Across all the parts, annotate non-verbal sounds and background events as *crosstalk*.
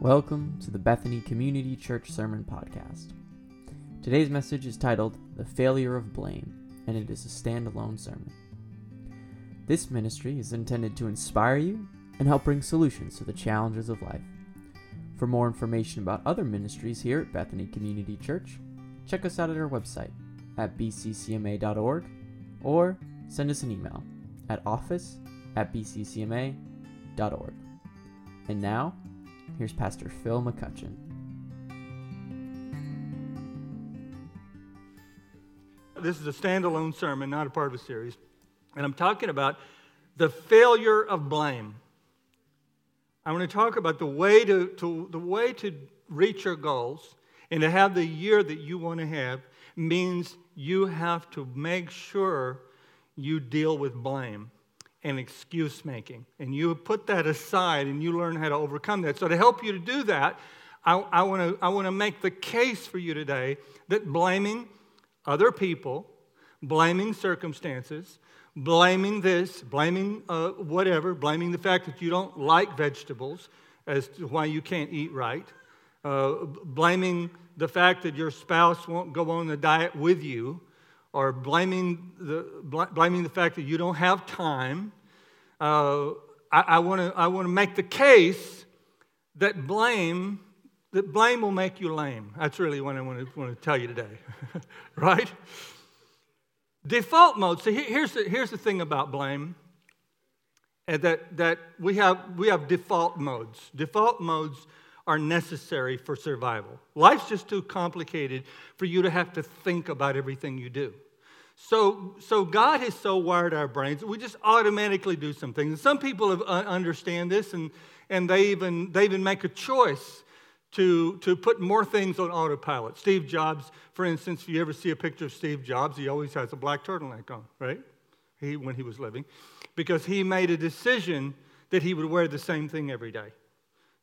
Welcome to the Bethany Community Church Sermon Podcast. Today's message is titled The Failure of Blame, and it is a standalone sermon. This ministry is intended to inspire you and help bring solutions to the challenges of life. For more information about other ministries here at Bethany Community Church, check us out at our website at bccma.org or send us an email at office at bccma.org. And now, here's Pastor Phil McCutcheon. This is a standalone sermon, not a part of a series. And I'm talking about the failure of blame. I want to talk about the way to, to, the way to reach your goals and to have the year that you want to have means you have to make sure you deal with blame and excuse making. And you put that aside and you learn how to overcome that. So, to help you to do that, I, I want to make the case for you today that blaming other people, blaming circumstances, blaming this, blaming uh, whatever, blaming the fact that you don't like vegetables as to why you can't eat right, uh, blaming the fact that your spouse won't go on the diet with you, or blaming the, blaming the fact that you don't have time. Uh, I, I want to make the case that blame, that blame will make you lame. That's really what I want to, tell you today, *laughs* right? Default mode. So here's the, here's the thing about blame. That, that we, have, we have default modes. Default modes are necessary for survival. Life's just too complicated for you to have to think about everything you do. So, so God has so wired our brains we just automatically do some things. And some people have, uh, understand this, and, and they, even, they even make a choice to, to put more things on autopilot. Steve Jobs, for instance, if you ever see a picture of Steve Jobs, he always has a black turtleneck on, right? He, when he was living, because he made a decision that he would wear the same thing every day.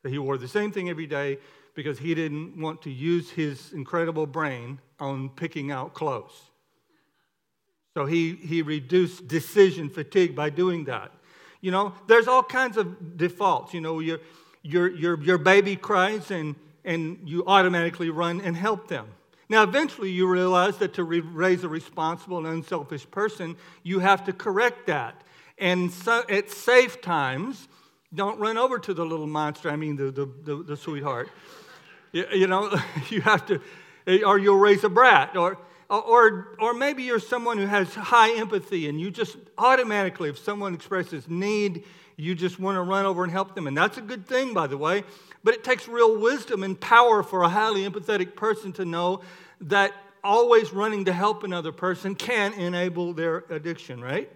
That he wore the same thing every day because he didn't want to use his incredible brain on picking out clothes. So he, he reduced decision fatigue by doing that. You know, there's all kinds of defaults. You know, your, your, your, your baby cries and, and you automatically run and help them. Now, eventually, you realize that to re- raise a responsible and unselfish person, you have to correct that. And so, at safe times, don't run over to the little monster, I mean, the, the, the, the sweetheart. you, you, know, *laughs* you have to, eh, or you'll raise a brat. Or, or, or maybe you're someone who has high empathy and you just automatically, if someone expresses need, you just want to run over and help them. And that's a good thing, by the way. But it takes real wisdom and power for a highly empathetic person to know that always running to help another person can enable their addiction, right?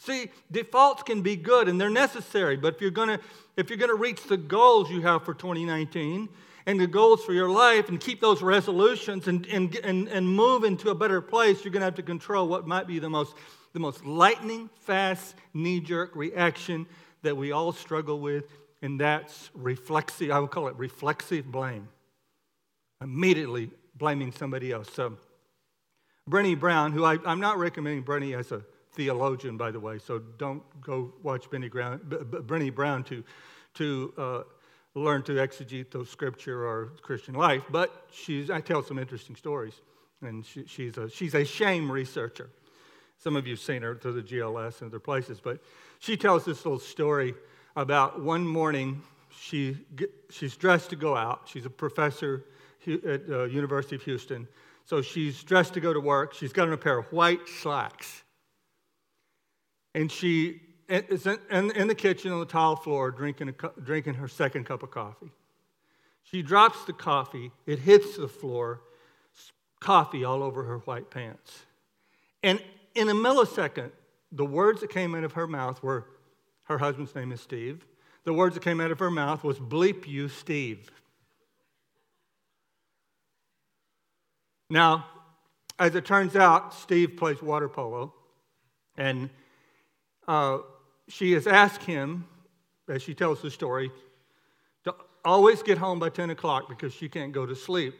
See, defaults can be good and they're necessary, but if you're going to if you're going to reach the goals you have for 2019 and the goals for your life and keep those resolutions and, and, and, and move into a better place, you're going to have to control what might be the most, the most lightning fast knee jerk reaction that we all struggle with, and that's reflexive, I would call it reflexive blame. Immediately blaming somebody else. So, Brené Brown, who I, am not recommending Brené as a theologian, by the way, so don't go watch Brené Brown, Brené Brown to, to uh, learn to exegete those scripture or Christian life, but she's, I tell some interesting stories, and she, she's, a, she's a shame researcher. Some of you have seen her through the GLS and other places, but she tells this little story about one morning she, she's dressed to go out. She's a professor at the uh, University of Houston. So she's dressed to go to work. She's got on a pair of white slacks. And she is in, the kitchen on the tile floor drinking, a, drinking her second cup of coffee. She drops the coffee, it hits the floor, coffee all over her white pants. And in a millisecond, the words that came out of her mouth were, her husband's name is Steve. The words that came out of her mouth was, bleep you, Steve. Now, as it turns out, Steve plays water polo, and uh, she has asked him, as she tells the story, to always get home by 10 o'clock because she can't go to sleep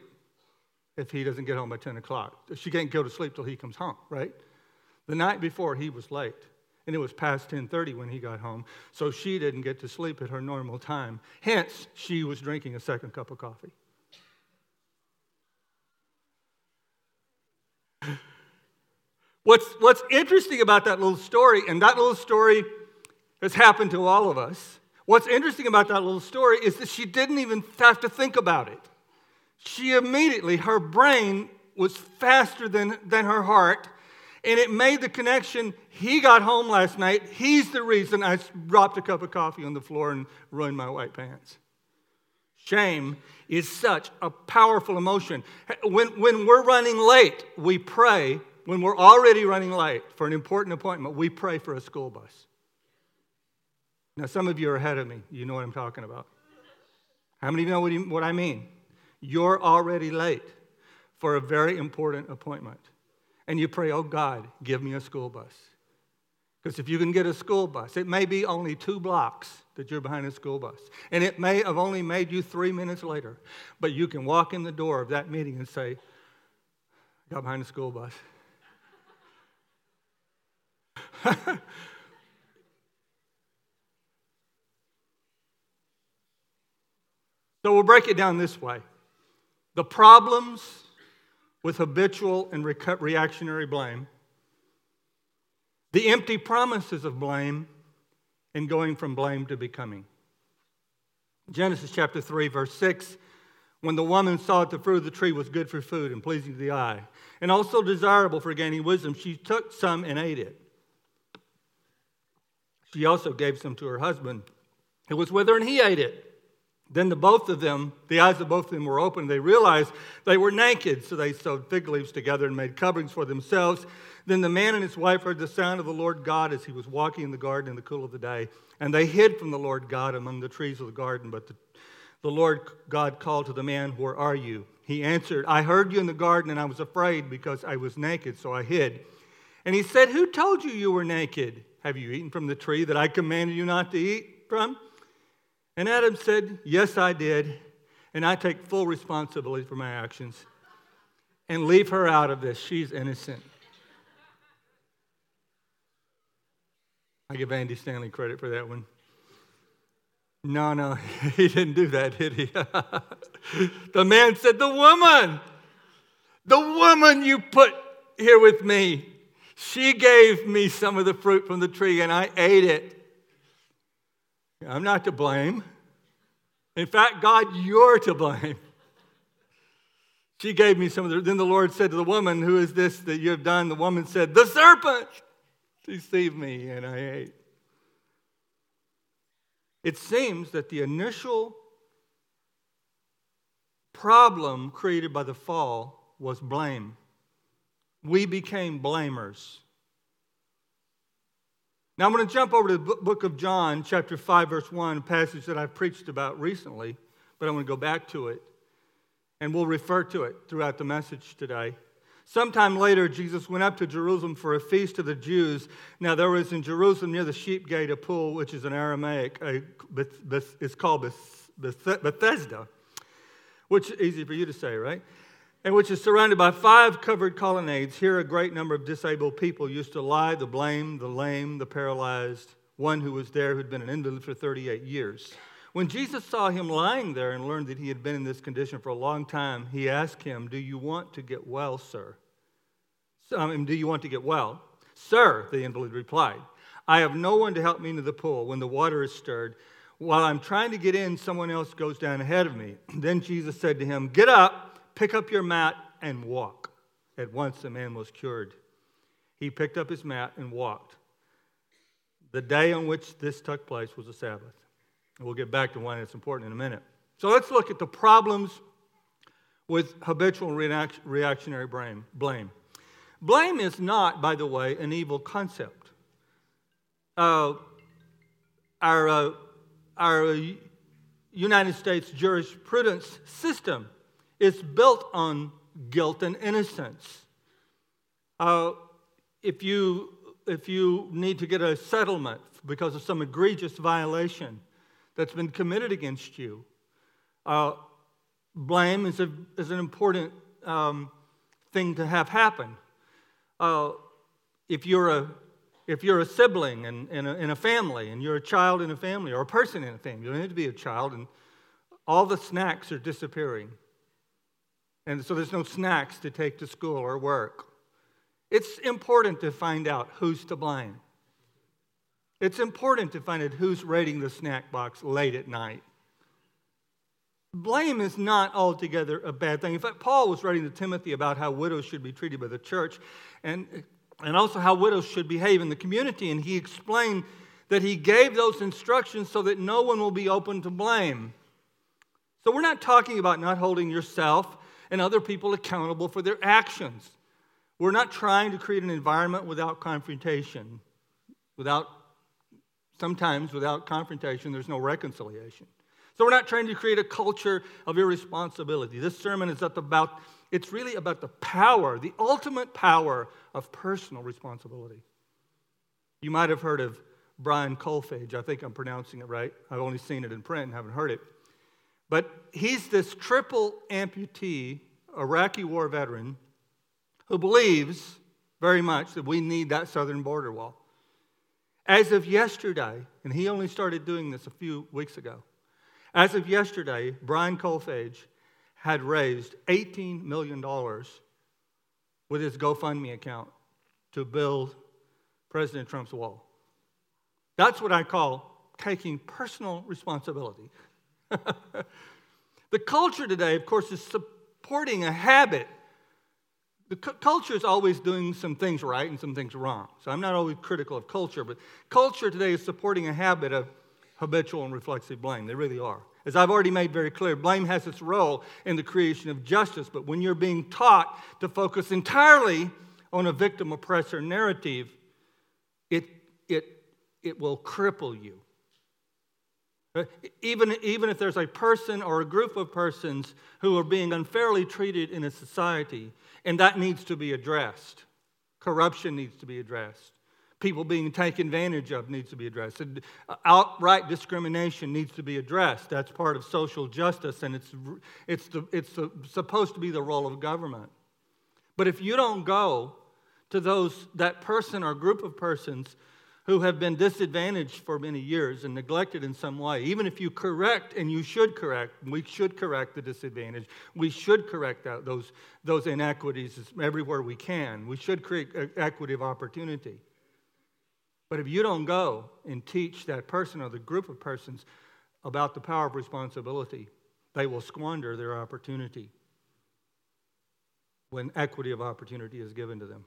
if he doesn't get home by 10 o'clock. She can't go to sleep till he comes home, right? The night before, he was late. and it was past 10:30 when he got home, so she didn't get to sleep at her normal time. Hence, she was drinking a second cup of coffee. What's, what's interesting about that little story, and that little story has happened to all of us. What's interesting about that little story is that she didn't even have to think about it. She immediately, her brain was faster than, than her heart, and it made the connection. He got home last night. He's the reason I dropped a cup of coffee on the floor and ruined my white pants. Shame is such a powerful emotion. When, when we're running late, we pray. When we're already running late for an important appointment, we pray for a school bus. Now, some of you are ahead of me. You know what I'm talking about. How many of you know what, you, what I mean? You're already late for a very important appointment. And you pray, oh God, give me a school bus. Because if you can get a school bus, it may be only two blocks that you're behind a school bus. And it may have only made you three minutes later. But you can walk in the door of that meeting and say, I got behind a school bus. *laughs* so we'll break it down this way the problems with habitual and reactionary blame, the empty promises of blame, and going from blame to becoming. Genesis chapter 3, verse 6 when the woman saw that the fruit of the tree was good for food and pleasing to the eye, and also desirable for gaining wisdom, she took some and ate it. She also gave some to her husband who was with her, and he ate it. Then the both of them, the eyes of both of them were opened. They realized they were naked, so they sewed fig leaves together and made coverings for themselves. Then the man and his wife heard the sound of the Lord God as he was walking in the garden in the cool of the day. And they hid from the Lord God among the trees of the garden. But the, the Lord God called to the man, Where are you? He answered, I heard you in the garden, and I was afraid because I was naked, so I hid. And he said, Who told you you were naked? Have you eaten from the tree that I commanded you not to eat from? And Adam said, Yes, I did. And I take full responsibility for my actions. And leave her out of this. She's innocent. I give Andy Stanley credit for that one. No, no, *laughs* he didn't do that, did he? *laughs* the man said, The woman, the woman you put here with me, she gave me some of the fruit from the tree and I ate it. I'm not to blame. In fact, God, you're to blame. She gave me some of the. Then the Lord said to the woman, Who is this that you have done? The woman said, The serpent deceived me and I ate. It seems that the initial problem created by the fall was blame. We became blamers. Now I'm going to jump over to the book of John, chapter 5, verse 1, a passage that I've preached about recently, but I'm going to go back to it. And we'll refer to it throughout the message today. Sometime later, Jesus went up to Jerusalem for a feast of the Jews. Now, there was in Jerusalem near the sheep gate a pool, which is in Aramaic, a, it's called Bethesda, which is easy for you to say, right? And which is surrounded by five covered colonnades. Here, a great number of disabled people used to lie the lame, the lame, the paralyzed, one who was there who'd been an invalid for 38 years. When Jesus saw him lying there and learned that he had been in this condition for a long time, he asked him, Do you want to get well, sir? I mean, do you want to get well? Sir, the invalid replied, I have no one to help me into the pool when the water is stirred. While I'm trying to get in, someone else goes down ahead of me. *clears throat* Then Jesus said to him, Get up Pick up your mat and walk. At once the man was cured. He picked up his mat and walked. The day on which this took place was a Sabbath. And we'll get back to why it's important in a minute. So let's look at the problems with habitual reactionary blame. Blame is not, by the way, an evil concept. Uh, our, uh, our United States jurisprudence system is built on guilt and innocence. Uh, if, you, if you need to get a settlement because of some egregious violation that's been committed against you, uh, blame is, a, is an important um, thing to have happen. Uh, if, you're a, If you're a sibling in, in, a, in a family and you're a child in a family or a person in a family, you don't have to be a child, and all the snacks are disappearing. And so there's no snacks to take to school or work. It's important to find out who's to blame. It's important to find out who's raiding the snack box late at night. Blame is not altogether a bad thing. In fact, Paul was writing to Timothy about how widows should be treated by the church and, and also how widows should behave in the community. And he explained that he gave those instructions so that no one will be open to blame. So we're not talking about not holding yourself and other people accountable for their actions. We're not trying to create an environment without confrontation. Without, sometimes without confrontation, there's no reconciliation. So we're not trying to create a culture of irresponsibility. This sermon is about, it's really about the power, the ultimate power of personal responsibility. You might have heard of Brian Kolfage. I think I'm pronouncing it right. I've only seen it in print and haven't heard it. But he's this triple amputee, Iraqi war veteran, who believes very much that we need that southern border wall. As of yesterday, and he only started doing this a few weeks ago, as of yesterday, Brian Kolfage had raised $18 million with his GoFundMe account to build President Trump's wall. That's what I call taking personal responsibility. *laughs* the culture today, of course, is supporting a habit. The cu- culture is always doing some things right and some things wrong. So I'm not always critical of culture, but culture today is supporting a habit of habitual and reflexive blame. They really are. As I've already made very clear, blame has its role in the creation of justice, but when you're being taught to focus entirely on a victim oppressor narrative, it, it, it will cripple you. Even, even if there's a person or a group of persons who are being unfairly treated in a society, and that needs to be addressed. Corruption needs to be addressed. People being taken advantage of needs to be addressed. And uh, outright discrimination needs to be addressed. That's part of social justice, and it's, it's, the, it's the, supposed to be the role of government. But if you don't go to those, that person or group of persons who have been disadvantaged for many years and neglected in some way. Even if you correct, and you should correct, we should correct the disadvantage. We should correct those, those inequities everywhere we can. We should create equity of opportunity. But if you don't go and teach that person or the group of persons about the power of responsibility, they will squander their opportunity when equity of opportunity is given to them.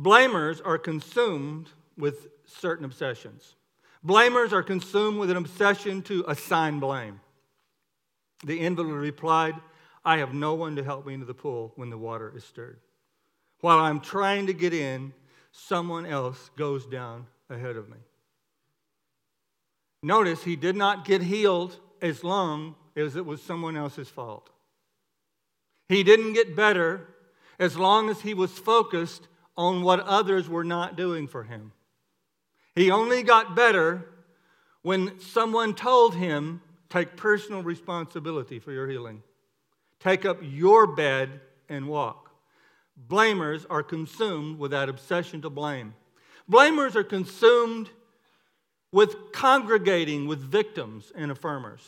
Blamers are consumed with certain obsessions. Blamers are consumed with an obsession to assign blame. The invalid replied, I have no one to help me into the pool when the water is stirred. While I'm trying to get in, someone else goes down ahead of me. Notice he did not get healed as long as it was someone else's fault. He didn't get better as long as he was focused on what others were not doing for him. He only got better when someone told him, Take personal responsibility for your healing. Take up your bed and walk. Blamers are consumed with that obsession to blame. Blamers are consumed with congregating with victims and affirmers.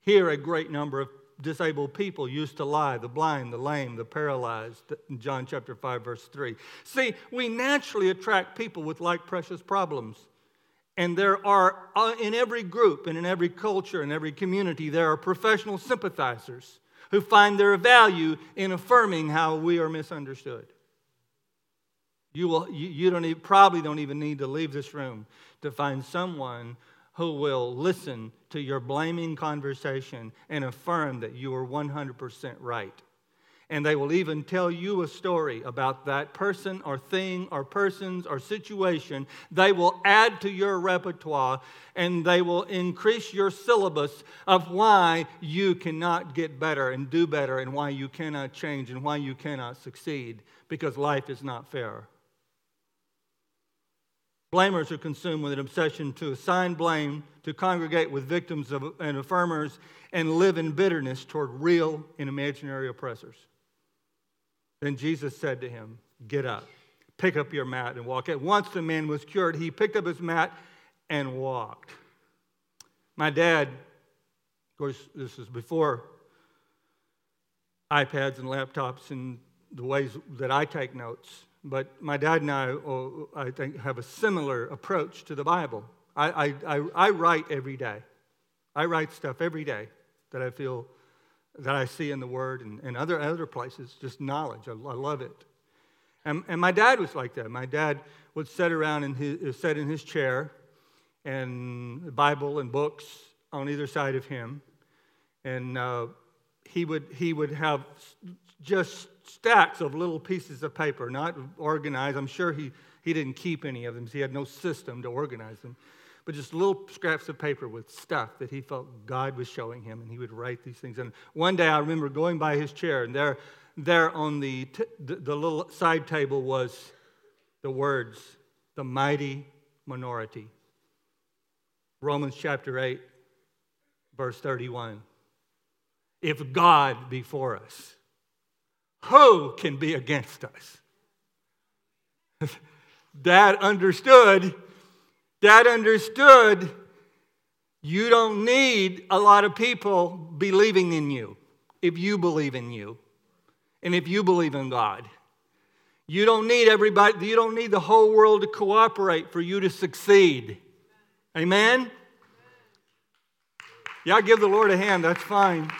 Here, a great number of disabled people used to lie the blind, the lame, the paralyzed, John chapter 5, verse 3. See, we naturally attract people with like precious problems. And there are, uh, in every group and in every culture and every community, there are professional sympathizers who find their value in affirming how we are misunderstood. You, will, you, you don't even, probably don't even need to leave this room to find someone who will listen to your blaming conversation and affirm that you are 100% right. And they will even tell you a story about that person or thing or persons or situation. They will add to your repertoire and they will increase your syllabus of why you cannot get better and do better and why you cannot change and why you cannot succeed because life is not fair. Blamers are consumed with an obsession to assign blame, to congregate with victims of, and affirmers, and live in bitterness toward real and imaginary oppressors. Then Jesus said to him, Get up, Pick up your mat and walk. At once the man was cured. He picked up his mat and walked. My dad, of course, this is before iPads and laptops and the ways that I take notes. But my dad and I, oh, I think, have a similar approach to the Bible. I, I, I, write every day. I write stuff every day that I feel that I see in the Word and, and other, other places, just knowledge. I, I love it. And, and my dad was like that. My dad would sit around in his, sit in his chair and Bible and books on either side of him. And uh, he, would, he would have just stacks of little pieces of paper, not organized. I'm sure he, he didn't keep any of them, so he had no system to organize them. But just little scraps of paper with stuff that he felt God was showing him, and he would write these things. And one day I remember going by his chair, and there, there on the, t- the, the little side table was the words, the mighty minority. Romans chapter 8, verse 31. If God be for us, who can be against us? *laughs* Dad understood. Dad understood you don't need a lot of people believing in you if you believe in you and if you believe in God. You don't need everybody, you don't need the whole world to cooperate for you to succeed. Amen? Yeah, give the Lord a hand, that's fine.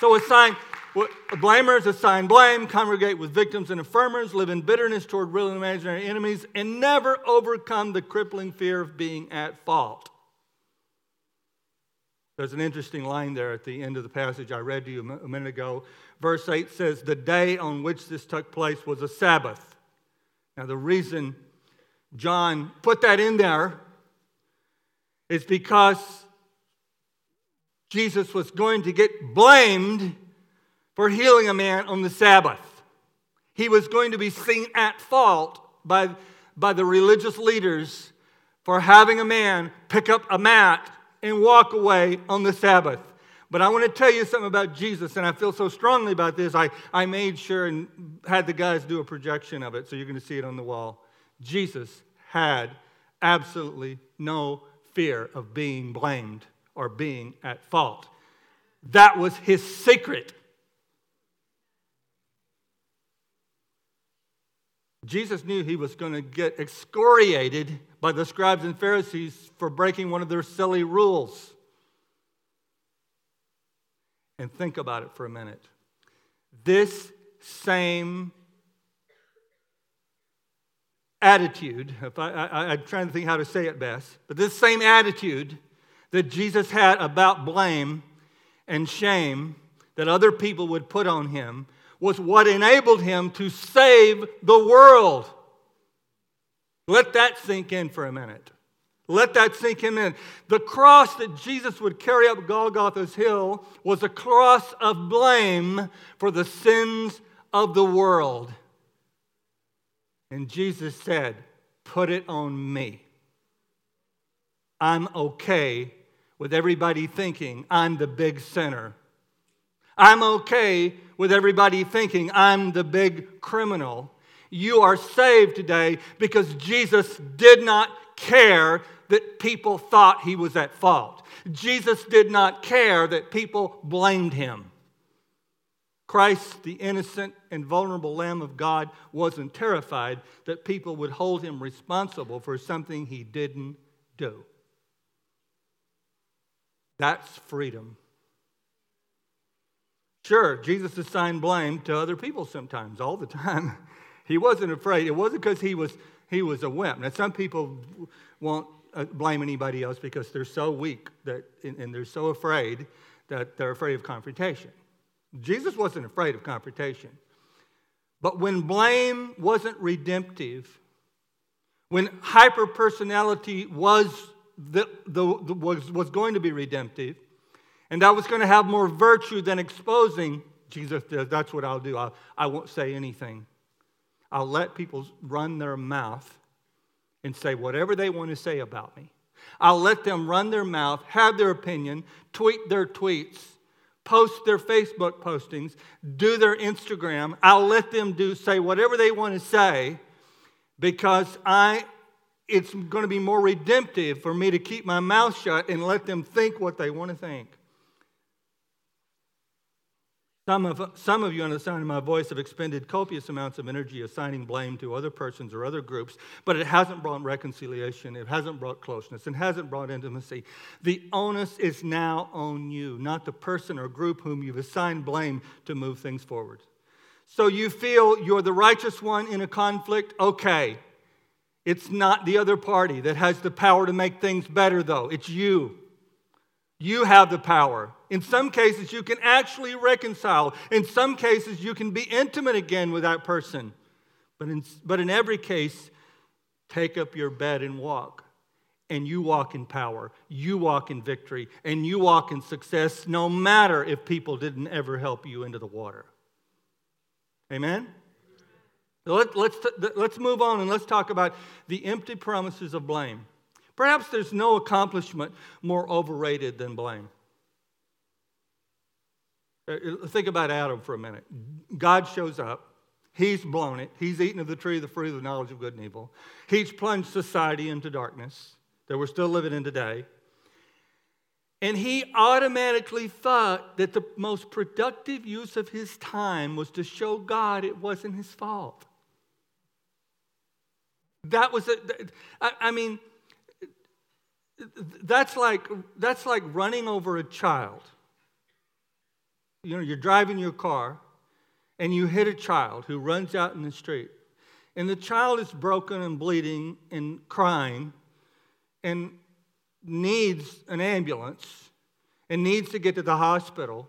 So it's sign, blamers assign blame, congregate with victims and affirmers, live in bitterness toward real and imaginary enemies, and never overcome the crippling fear of being at fault. There's an interesting line there at the end of the passage I read to you a minute ago. Verse 8 says, The day on which this took place was a Sabbath. Now, the reason John put that in there is because Jesus was going to get blamed for healing a man on the Sabbath. He was going to be seen at fault by, by the religious leaders for having a man pick up a mat and walk away on the Sabbath. But I want to tell you something about Jesus, and I feel so strongly about this. I, I made sure and had the guys do a projection of it, so you're going to see it on the wall. Jesus had absolutely no fear of being blamed or being at fault. That was his secret. Jesus knew he was going to get excoriated by the scribes and Pharisees for breaking one of their silly rules. And think about it for a minute. This same attitude, if I, I, I'm trying to think how to say it best, but this same attitude that Jesus had about blame and shame that other people would put on him was what enabled him to save the world. Let that sink in for a minute. Let that sink him in. The cross that Jesus would carry up Golgotha's hill was a cross of blame for the sins of the world. And Jesus said, Put it on me. I'm okay with everybody thinking I'm the big sinner. I'm okay with everybody thinking I'm the big criminal. You are saved today because Jesus did not care that people thought he was at fault. Jesus did not care that people blamed him. Christ, the innocent and vulnerable Lamb of God, wasn't terrified that people would hold him responsible for something he didn't do. That's freedom. Sure, Jesus assigned blame to other people sometimes, all the time. *laughs* He wasn't afraid. It wasn't because he was, he was a wimp. Now, some people won't uh, blame anybody else because they're so weak that, and they're so afraid that they're afraid of confrontation. Jesus wasn't afraid of confrontation. But when blame wasn't redemptive, when hyperpersonality was, the, the, the, was, was going to be redemptive, and that was going to have more virtue than exposing. Jesus says, That's what I'll do. I'll, I won't say anything. I'll let people run their mouth and say whatever they want to say about me. I'll let them run their mouth, have their opinion, tweet their tweets, post their Facebook postings, do their Instagram. I'll let them do say whatever they want to say because I it's going to be more redemptive for me to keep my mouth shut and let them think what they want to think. Some of, some of you, on the sound of my voice, have expended copious amounts of energy assigning blame to other persons or other groups, but it hasn't brought reconciliation, it hasn't brought closeness, it hasn't brought intimacy. The onus is now on you, not the person or group whom you've assigned blame to move things forward. So you feel you're the righteous one in a conflict? Okay. It's not the other party that has the power to make things better, though. It's you. You have the power. In some cases, you can actually reconcile. In some cases, you can be intimate again with that person. But in, but in every case, take up your bed and walk. And you walk in power, you walk in victory, and you walk in success, no matter if people didn't ever help you into the water. Amen? Let, let's, let's move on and let's talk about the empty promises of blame. Perhaps there's no accomplishment more overrated than blame. Uh, uh, think about Adam for a minute. God shows up. He's blown it. He's eaten of the tree of the fruit of the knowledge of good and evil. He's plunged society into darkness that we're still living in today. And he automatically thought that the most productive use of his time was to show God it wasn't his fault. That was, a, I mean, that's like, that's like running over a child. You know, you're driving your car and you hit a child who runs out in the street. And the child is broken and bleeding and crying and needs an ambulance and needs to get to the hospital.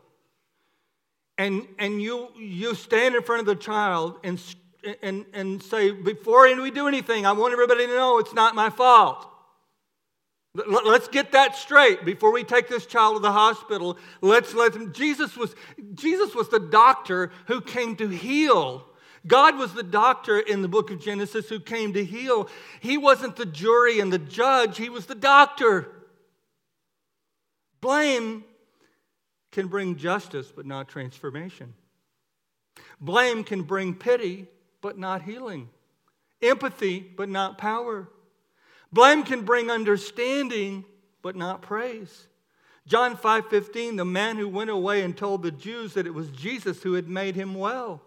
And, and you, you stand in front of the child and, and, and say, Before we do anything, I want everybody to know it's not my fault. Let's get that straight before we take this child to the hospital. Let's let him. Jesus was, Jesus was the doctor who came to heal. God was the doctor in the book of Genesis who came to heal. He wasn't the jury and the judge, he was the doctor. Blame can bring justice, but not transformation. Blame can bring pity, but not healing. Empathy, but not power. Blame can bring understanding, but not praise. John 5:15, the man who went away and told the Jews that it was Jesus who had made him well.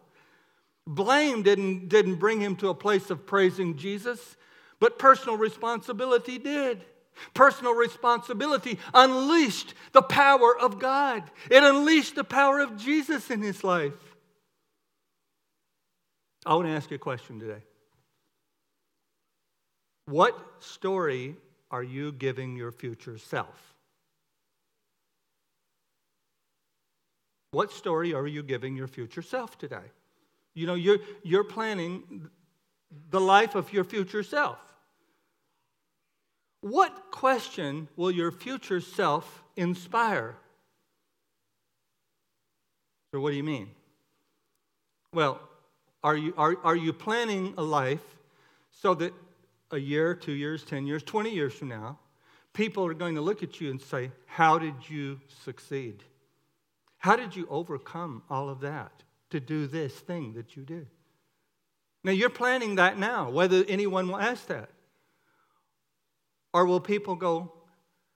Blame didn't, didn't bring him to a place of praising Jesus, but personal responsibility did. Personal responsibility unleashed the power of God. It unleashed the power of Jesus in his life. I want to ask you a question today. What story are you giving your future self? What story are you giving your future self today? You know, you're, you're planning the life of your future self. What question will your future self inspire? So, what do you mean? Well, are you, are, are you planning a life so that a year, two years, 10 years, 20 years from now, people are going to look at you and say, How did you succeed? How did you overcome all of that to do this thing that you did? Now, you're planning that now, whether anyone will ask that. Or will people go,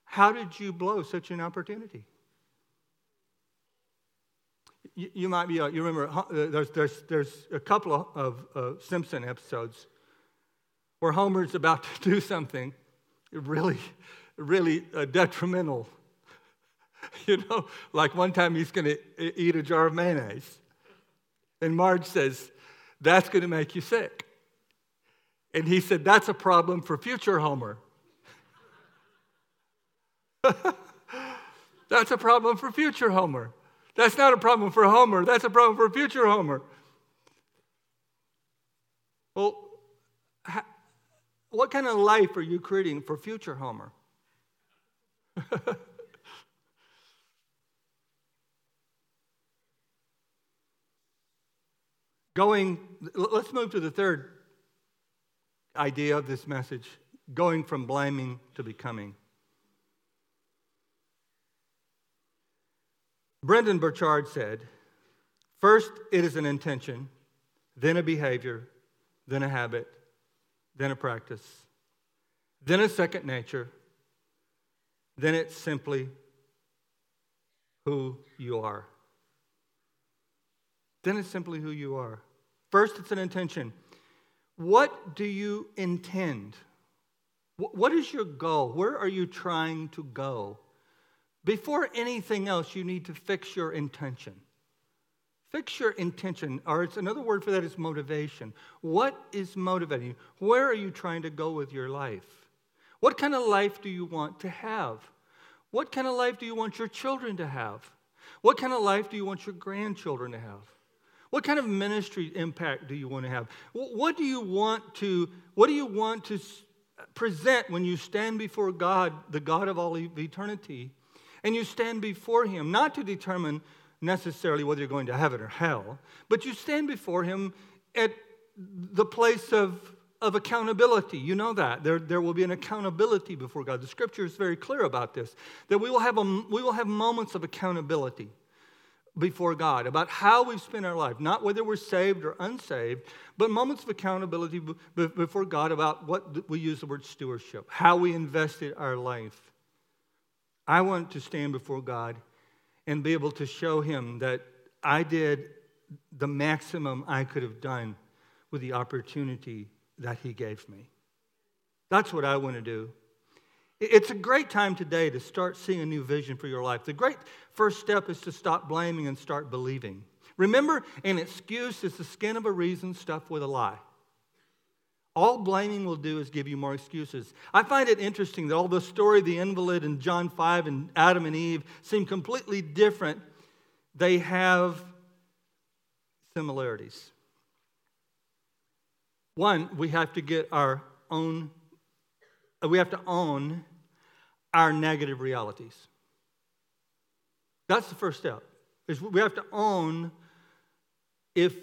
How did you blow such an opportunity? You, you might be, uh, you remember, uh, there's, there's, there's a couple of, of uh, Simpson episodes where Homer's about to do something really, really uh, detrimental. *laughs* You know, like one time he's going to eat a jar of mayonnaise. And Marge says, That's going to make you sick. And he said, That's a problem for future Homer. *laughs* That's a problem for future Homer. That's not a problem for Homer. That's a problem for future Homer. Well, what kind of life are you creating for future Homer? *laughs* going, let's move to the third idea of this message going from blaming to becoming. Brendon Burchard said, First, it is an intention, then a behavior, then a habit, then a practice, then a second nature, then it's simply who you are. Then it's simply who you are. First, it's an intention. What do you intend? What is your goal? Where are you trying to go? Before anything else, you need to fix your intention. Fix your intention, or it's another word for that is motivation. What is motivating you? Where are you trying to go with your life? What kind of life do you want to have? What kind of life do you want your children to have? What kind of life do you want your grandchildren to have? What kind of ministry impact do you want to have? What do you want to what do you want to present when you stand before God, the God of all eternity, and you stand before him not to determine necessarily whether you're going to heaven or hell, but you stand before Him at the place of, of accountability. You know that. There, there will be an accountability before God. The scripture is very clear about this that we will have, a, we will have moments of accountability before God about how we've spent our life, not whether we're saved or unsaved, but moments of accountability before God about what we use the word stewardship, how we invested our life. I want to stand before God and be able to show him that I did the maximum I could have done with the opportunity that he gave me. That's what I want to do. It's a great time today to start seeing a new vision for your life. The great first step is to stop blaming and start believing. Remember, an excuse is the skin of a reason stuffed with a lie. All blaming will do is give you more excuses. I find it interesting that all the story of the invalid in John 5 and Adam and Eve seem completely different. They have similarities. One, we have to get our own, uh, we have to own our negative realities. That's the first step. Is we have to own if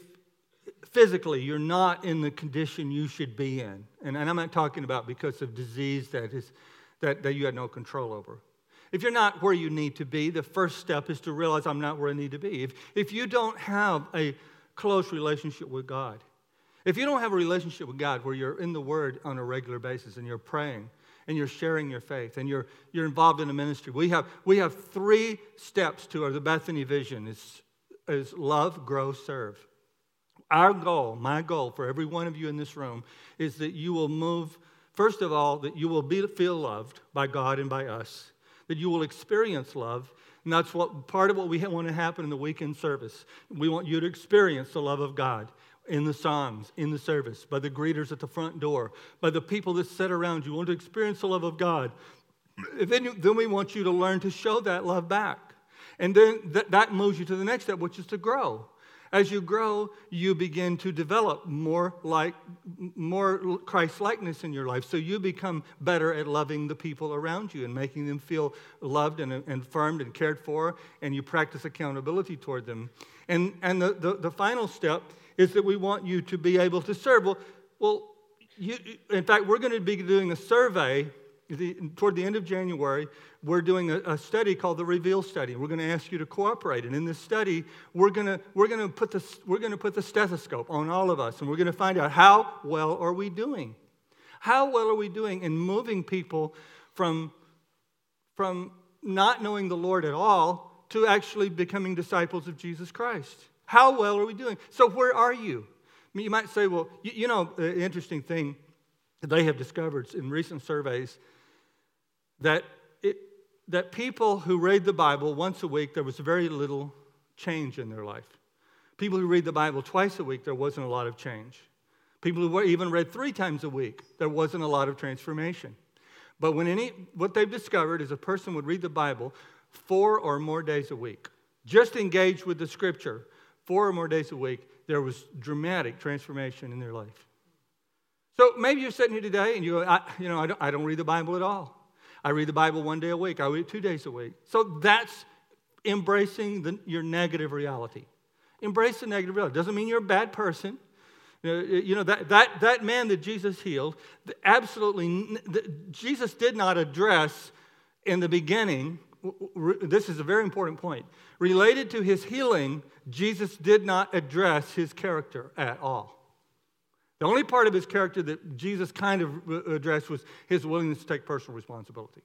physically you're not in the condition you should be in. And, and I'm not talking about because of disease that, is, that, that you had no control over. If you're not where you need to be, the first step is to realize I'm not where I need to be. If, if you don't have a close relationship with God, if you don't have a relationship with God where you're in the Word on a regular basis and you're praying and you're sharing your faith and you're, you're involved in a ministry, we have, we have three steps to our, the Bethany vision is, is love, grow, serve. Our goal, my goal for every one of you in this room, is that you will move, first of all, that you will be, feel loved by God and by us, that you will experience love. And that's what part of what we want to happen in the weekend service. We want you to experience the love of God in the songs, in the service, by the greeters at the front door, by the people that sit around you. you want to experience the love of God. Then, then we want you to learn to show that love back. And then th- that moves you to the next step, which is to grow. As you grow, you begin to develop more like more Christ likeness in your life. So you become better at loving the people around you and making them feel loved and, and affirmed and cared for, and you practice accountability toward them. And, and the, the, the final step is that we want you to be able to serve. Well, well you, in fact, we're going to be doing a survey the, toward the end of January, we're doing a, a, study called the Reveal Study. We're going to ask you to cooperate. And in this study, we're going to, we're to, put, the, we're to put the stethoscope on all of us, and we're going to find out how well are we doing? How well are we doing in moving people from, from not knowing the Lord at all to actually becoming disciples of Jesus Christ? How well are we doing? So, where are you? I mean, you might say, well, you, you know, the interesting thing they have discovered in recent surveys that, it, that people who read the Bible once a week, there was very little change in their life. People who read the Bible twice a week, there wasn't a lot of change. People who even read three times a week, there wasn't a lot of transformation. But when any, what they've discovered is a person would read the Bible four or more days a week, just engage with the scripture four or more days a week, there was dramatic transformation in their life. So maybe you're sitting here today and you go, I, you know, I don't, I don't read the Bible at all. I read the Bible one day a week. I read it two days a week. So that's embracing the, your negative reality. Embrace the negative reality. Doesn't mean you're a bad person. Uh, you know, that, that, that man that Jesus healed, absolutely, Jesus did not address in the beginning, this is a very important point. Related to his healing, Jesus did not address his character at all. The only part of his character that Jesus kind of addressed was his willingness to take personal responsibility.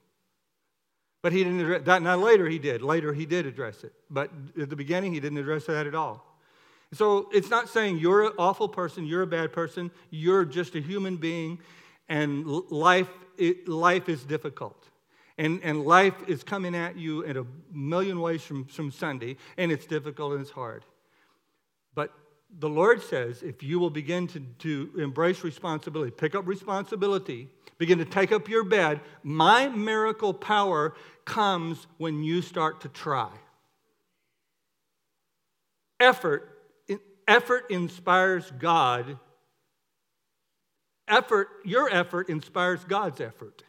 But he didn't address that. Now, later he did. Later he did address it. But at the beginning, he didn't address that at all. So it's not saying you're an awful person, you're a bad person, you're just a human being, and life, it, life is difficult. And, and life is coming at you in a million ways from, from Sunday, and it's difficult and it's hard. The Lord says if you will begin to, to embrace responsibility, pick up responsibility, begin to take up your bed, my miracle power comes when you start to try. Effort, effort inspires God. Effort, your effort inspires God's effort.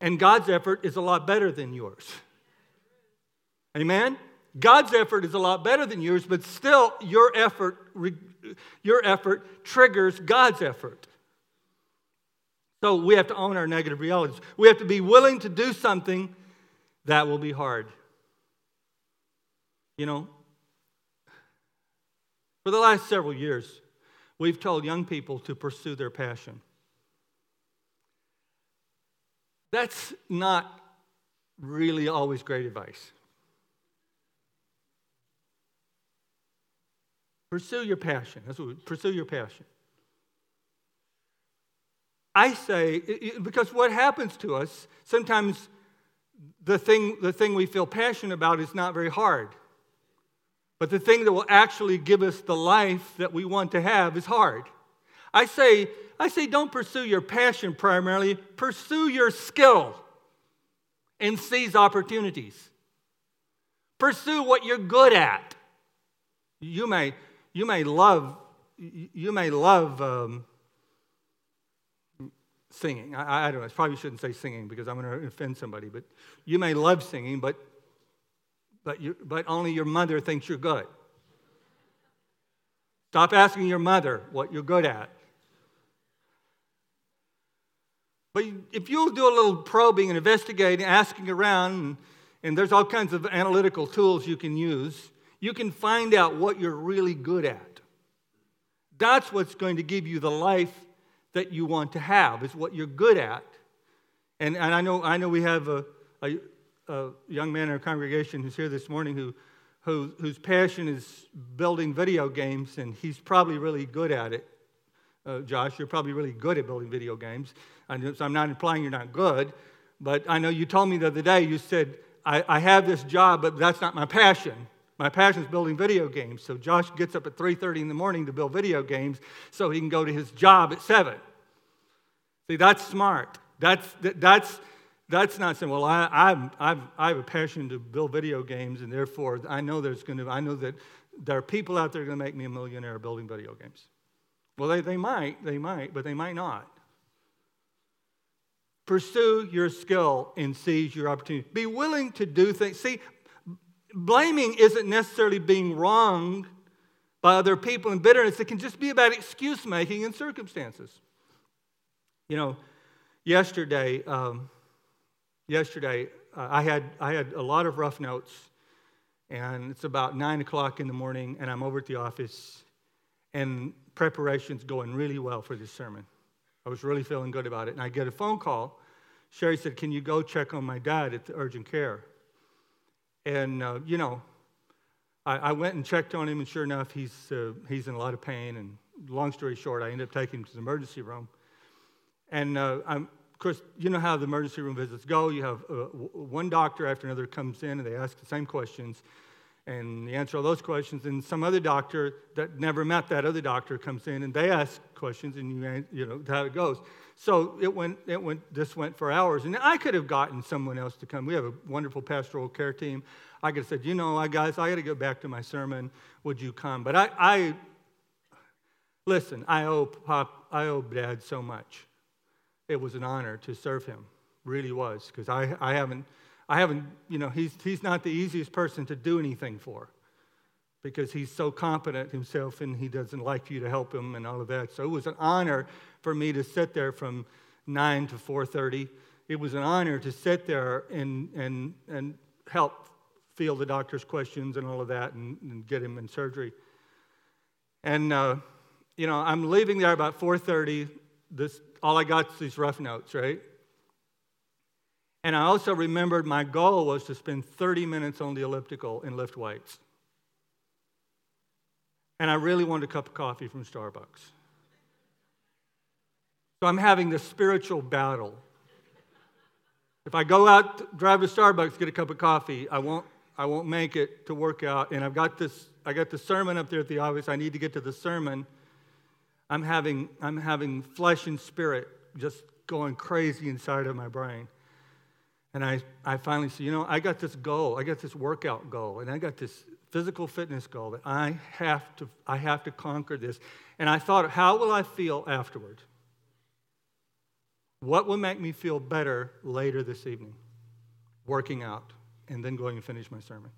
And God's effort is a lot better than yours. Amen? God's effort is a lot better than yours, but still your effort, your effort triggers God's effort. So we have to own our negative realities. We have to be willing to do something that will be hard. You know, for the last several years, we've told young people to pursue their passion. That's not really always great advice. Pursue your passion. That's what pursue your passion. I say, because what happens to us, sometimes the thing, the thing we feel passionate about is not very hard. But the thing that will actually give us the life that we want to have is hard. I say, I say don't pursue your passion primarily, pursue your skill and seize opportunities. Pursue what you're good at. You may, you may love, you may love um, singing. I, I, don't know. I probably shouldn't say singing because I'm going to offend somebody. But you may love singing, but but you, but only your mother thinks you're good. Stop asking your mother what you're good at. But if you'll do a little probing and investigating, asking around, and, and there's all kinds of analytical tools you can use, you can find out what you're really good at. That's what's going to give you the life that you want to have, is what you're good at. And, and I, know, I know we have a, a, a young man in our congregation who's here this morning who, who, whose passion is building video games, and he's probably really good at it. Uh, Josh, you're probably really good at building video games. so I'm not implying you're not good, but I know you told me the other day, you said, I, I have this job, but that's not my passion. My passion is building video games. So Josh gets up at 3:30 in the morning to build video games so he can go to his job at 7. See, that's smart. That's, that's, that's not saying, well, I, I've, I've, I have a passion to build video games, and therefore I know there's going to, I know that there are people out there going to make me a millionaire building video games. Well, they, they might, they might, but they might not. Pursue your skill and seize your opportunity. Be willing to do things. See, blaming isn't necessarily being wronged by other people and bitterness. It can just be about excuse making and circumstances. You know, yesterday, um, yesterday uh, I had I had a lot of rough notes, and it's about nine o'clock in the morning, and I'm over at the office, and preparation's going really well for this sermon. I was really feeling good about it, and I get a phone call. Sherry said, "Can you go check on my dad at the urgent care?" And, uh, you know, I, I, went and checked on him, and sure enough, he's, uh, he's in a lot of pain. And long story short, I ended up taking him to the emergency room. And uh, of course, you know how the emergency room visits go. You have uh, one doctor after another comes in, and they ask the same questions and they answer all those questions. And some other doctor that never met that other doctor comes in and they ask questions, and you, you know how it goes. So it went, it went, this went for hours. And I could have gotten someone else to come. We have a wonderful pastoral care team. I could have said, you know, I, guys, I got to go back to my sermon. Would you come? But I, I listen, I owe, Pop, I owe Dad so much. It was an honor to serve him, really was, because I, I haven't I haven't, you know, he's, he's not the easiest person to do anything for because he's so competent himself and he doesn't like you to help him and all of that. So it was an honor for me to sit there from 9 to 4.30. It was an honor to sit there and, and, and help field the doctor's questions and all of that and, and get him in surgery. And, uh, you know, I'm leaving there about 4:30. This all I got is these rough notes, right? And I also remembered my goal was to spend 30 minutes on the elliptical and lift weights. And I really wanted a cup of coffee from Starbucks. So I'm having this spiritual battle. If I go out, drive to Starbucks, get a cup of coffee, I won't, I won't make it to work out. And I've got this, I got the sermon up there at the office. I need to get to the sermon. I'm having, I'm having flesh and spirit just going crazy inside of my brain. And I, I finally said, you know, I got this goal. I got this workout goal. And I got this physical fitness goal that I have to, I have to conquer this. And I thought, how will I feel afterward? What will make me feel better later this evening? Working out and then going and finish my sermon.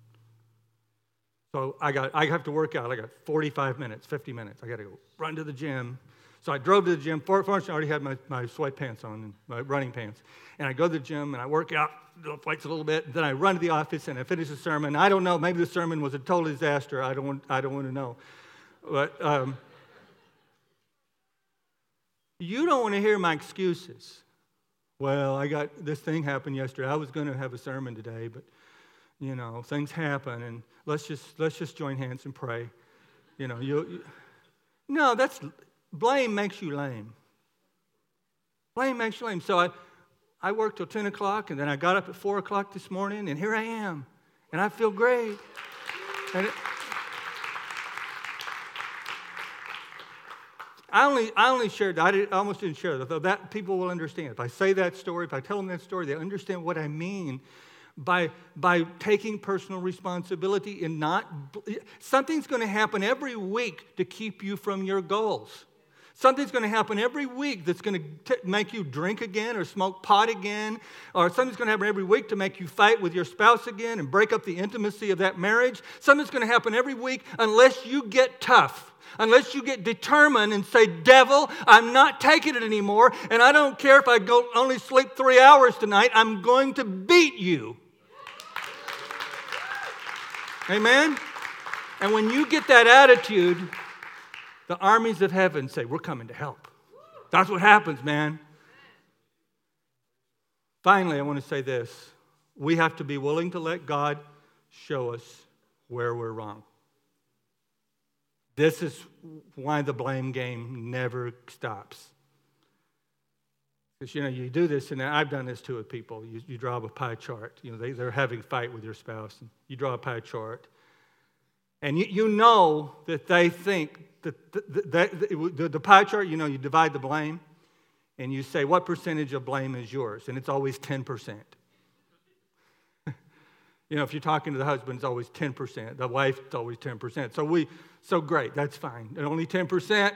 So I got I have to work out. I got 45 minutes, 50 minutes. I got to go run to the gym. So I drove to the gym. Fortunately, I already had my, my sweatpants on and my running pants. And I go to the gym and I work out, the weights a little bit. Then I run to the office and I finish the sermon. I don't know. Maybe the sermon was a total disaster. I don't I don't want to know. But um, you don't want to hear my excuses. Well, I got this thing happened yesterday. I was going to have a sermon today, but you know, things happen, and let's just let's just join hands and pray. You know, you, you no, that's blame makes you lame. Blame makes you lame. So I, I worked till 10 o'clock, and then I got up at 4 o'clock this morning, and here I am, and I feel great. And it, I only, I only shared that. I, did, I almost didn't share that. Though that people will understand. If I say that story, if I tell them that story, they understand what I mean by, by taking personal responsibility and not. Something's going to happen every week to keep you from your goals. Something's going to happen every week that's going to t- make you drink again or smoke pot again, or something's going to happen every week to make you fight with your spouse again and break up the intimacy of that marriage. Something's going to happen every week unless you get tough, unless you get determined and say, Devil, I'm not taking it anymore, and I don't care if I go only sleep three hours tonight, I'm going to beat you. Amen? And when you get that attitude, the armies of heaven say, We're coming to help. That's what happens, man. Finally, I want to say this we have to be willing to let God show us where we're wrong. This is why the blame game never stops. Because, you know, you do this, and I've done this too with people. You, you draw a pie chart. You know, they, they're having a fight with your spouse, and you draw a pie chart. And you, you know that they think the, the, the, the pie chart, you know, you divide the blame and you say, what percentage of blame is yours? And it's always 10%. *laughs* you know, if you're talking to the husband, it's always 10%. The wife, it's always 10%. So we, so great, that's fine. And only 10%,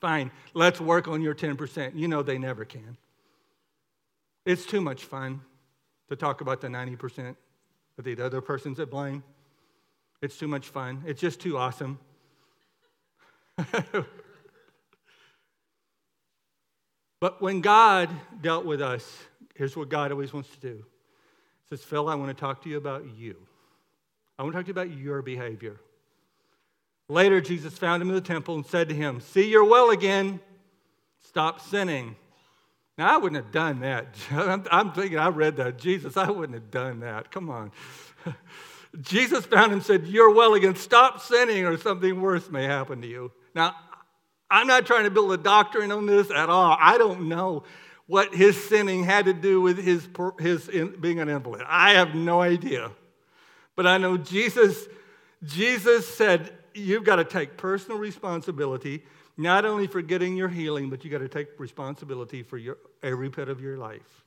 fine. Let's work on your 10%. You know they never can. It's too much fun to talk about the 90% of the other person's at blame. It's too much fun. It's just too awesome. *laughs* but when God dealt with us, here's what God always wants to do. He says, Phil, I want to talk to you about you. I want to talk to you about your behavior. Later, Jesus found him in the temple and said to him, See, you're well again. Stop sinning. Now, I wouldn't have done that. *laughs* I'm thinking, I read that. Jesus, I wouldn't have done that. Come on. *laughs* Jesus found him and said, You're well again. Stop sinning, or something worse may happen to you. Now, I'm not trying to build a doctrine on this at all. I don't know what his sinning had to do with his, his being an invalid. I have no idea. But I know Jesus, Jesus said, You've got to take personal responsibility, not only for getting your healing, but you've got to take responsibility for your, every bit of your life.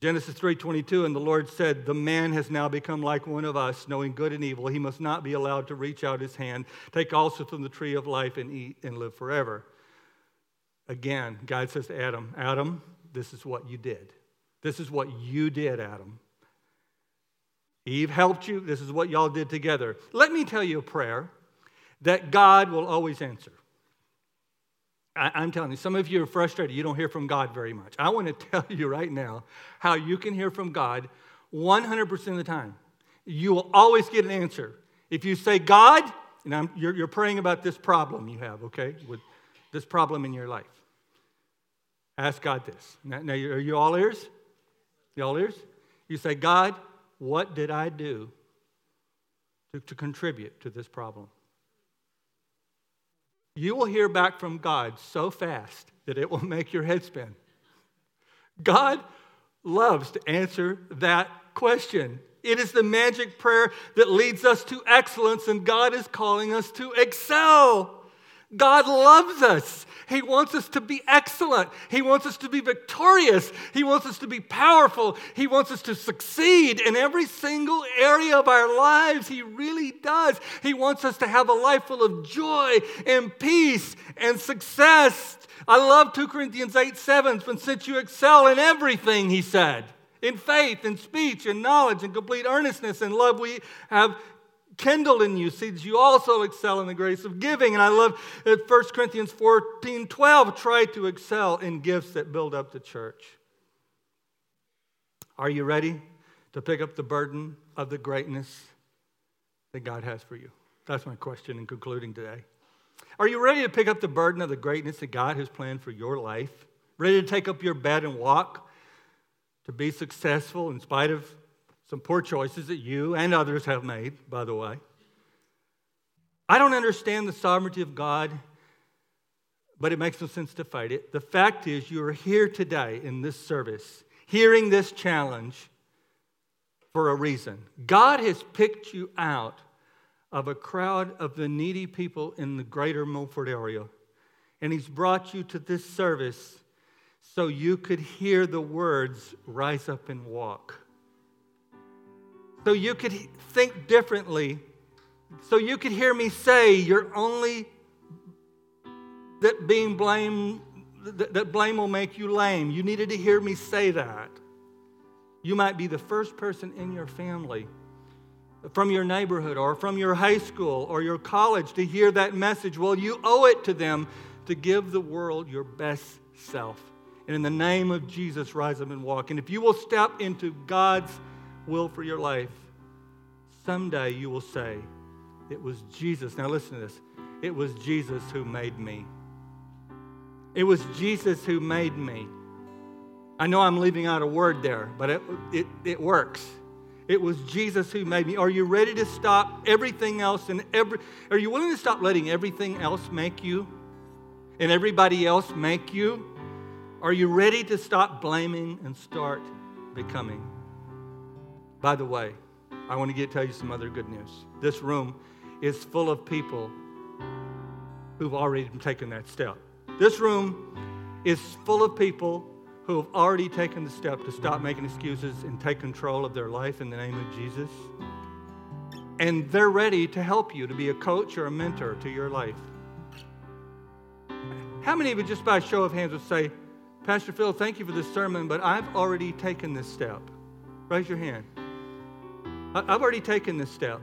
Genesis 3:22 and the Lord said, "The man has now become like one of us, knowing good and evil. He must not be allowed to reach out his hand, take also from the tree of life and eat and live forever." Again, God says to Adam, "Adam, this is what you did. This is what you did, Adam. Eve helped you. This is what y'all did together. Let me tell you a prayer that God will always answer. I, am telling you, some of you are frustrated. You don't hear from God very much. I want to *laughs* tell you right now how you can hear from God 100% of the time. You will always get an answer. If you say, God, and you're, you're praying about this problem you have, okay, with this problem in your life. Ask God this. Now, now are you all ears? You all ears? You say, God, what did I do to, to contribute to this problem? You will hear back from God so fast that it will *laughs* make your head spin. God loves to answer that question. It is the magic prayer that leads us to excellence, and God is calling us to excel. God loves us. He wants us to be excellent. He wants us to be victorious. He wants us to be powerful. He wants us to succeed in every single area of our lives. He really does. He wants us to have a life full of joy and peace and success. I love 2 Corinthians 8 7, when since you excel in everything, he said in faith in speech in knowledge in complete earnestness and love we have kindled in you see that you also excel in the grace of giving. And i love 1 corinthians 14 12 try to excel in gifts that build up the church. Are you ready to pick up the burden of the greatness that god has for you? That's my question in concluding today. Are you ready to pick up the burden of the greatness that god has planned for your life? Ready to take up your bed and walk to be successful in spite of some poor choices that you and others have made, by the way. I don't understand the sovereignty of God, but it makes no sense to fight it. The fact is, you are here today in this service, hearing this challenge for a reason. God has picked you out of a crowd of the needy people in the greater Milford area, and He's brought you to this service so you could hear the words, rise up and walk. So you could think differently. So you could hear me say, you're only that being blame that blame will make you lame. You needed to hear me say that. You might be the first person in your family, from your neighborhood, or from your high school or your college to hear that message. Well, you owe it to them to give the world your best self and in the name of Jesus, rise up and walk. And if you will step into God's will for your life, someday you will say, It was Jesus. Now, listen to this. It was Jesus who made me. It was Jesus who made me. I know I'm leaving out a word there, but it, it, it works. It was Jesus who made me. Are you ready to stop everything else and every are you willing to stop letting everything else make you and everybody else make you? Are you ready to stop blaming and start becoming? By the way, I want to get, tell you some other good news. This room is full of people who've already taken that step. This room is full of people who have already taken the step to stop making excuses and take control of their life in the name of Jesus. And they're ready to help you to be a coach or a mentor to your life. How many of you, just by a show of hands, would say, Pastor Phil, thank you for this sermon, but I've already taken this step. Raise your hand. I've already taken this step.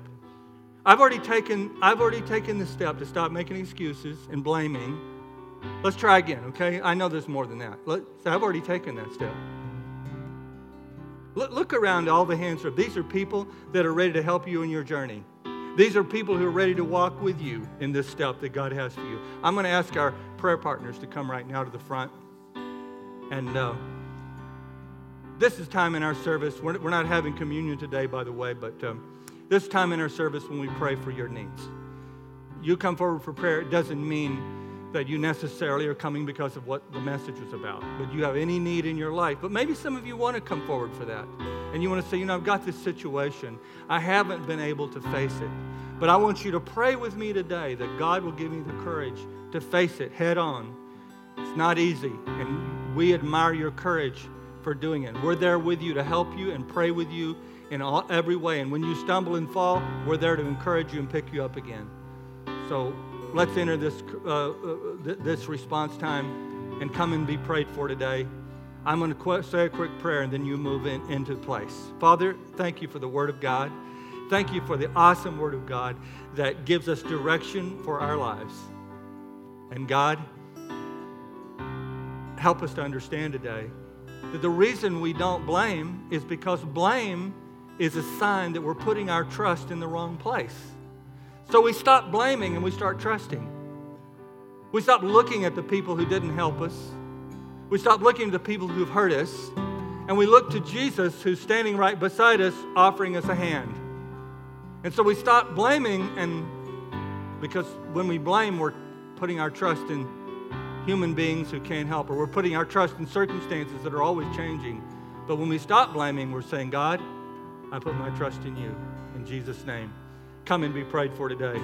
I've already taken, I've already taken this step to stop making excuses and blaming. Let's try again, okay? I know there's more than that. Let, I've already taken that step. Look, look around all the hands. These are people that are ready to help you in your journey. These are people who are ready to walk with you in this step that God has for you. I'm going to ask our prayer partners to come right now to the front. And uh, this is time in our service. We're, we're, not having communion today, by the way, but um, this time in our service when we pray for your needs. You come forward for prayer, it doesn't mean that you necessarily are coming because of what the message was about, but you have any need in your life. But maybe some of you want to come forward for that. And you want to say, you know, I've got this situation. I haven't been able to face it. But I want you to pray with me today that God will give me the courage to face it head on. It's not easy. And we admire your courage for doing it. We're there with you to help you and pray with you in all, every way. And when you stumble and fall, we're there to encourage you and pick you up again. So let's enter this, uh, uh, this response time and come and be prayed for today. I'm going to say a quick prayer and then you move in, into place. Father, thank you for the Word of God. Thank you for the awesome Word of God that gives us direction for our lives. And God, help us to understand today that the reason we don't blame is because blame is a sign that we're putting our trust in the wrong place. So we stop blaming and we start trusting. We stop looking at the people who didn't help us. We stop looking at the people who've hurt us. And we look to Jesus who's standing right beside us, offering us a hand. And so we stop blaming, and because when we blame, we're putting our trust in human beings who can't help, or we're putting our trust in circumstances that are always changing. But when we stop blaming, we're saying, God, I put my trust in you. In Jesus' name. Come and be prayed for today.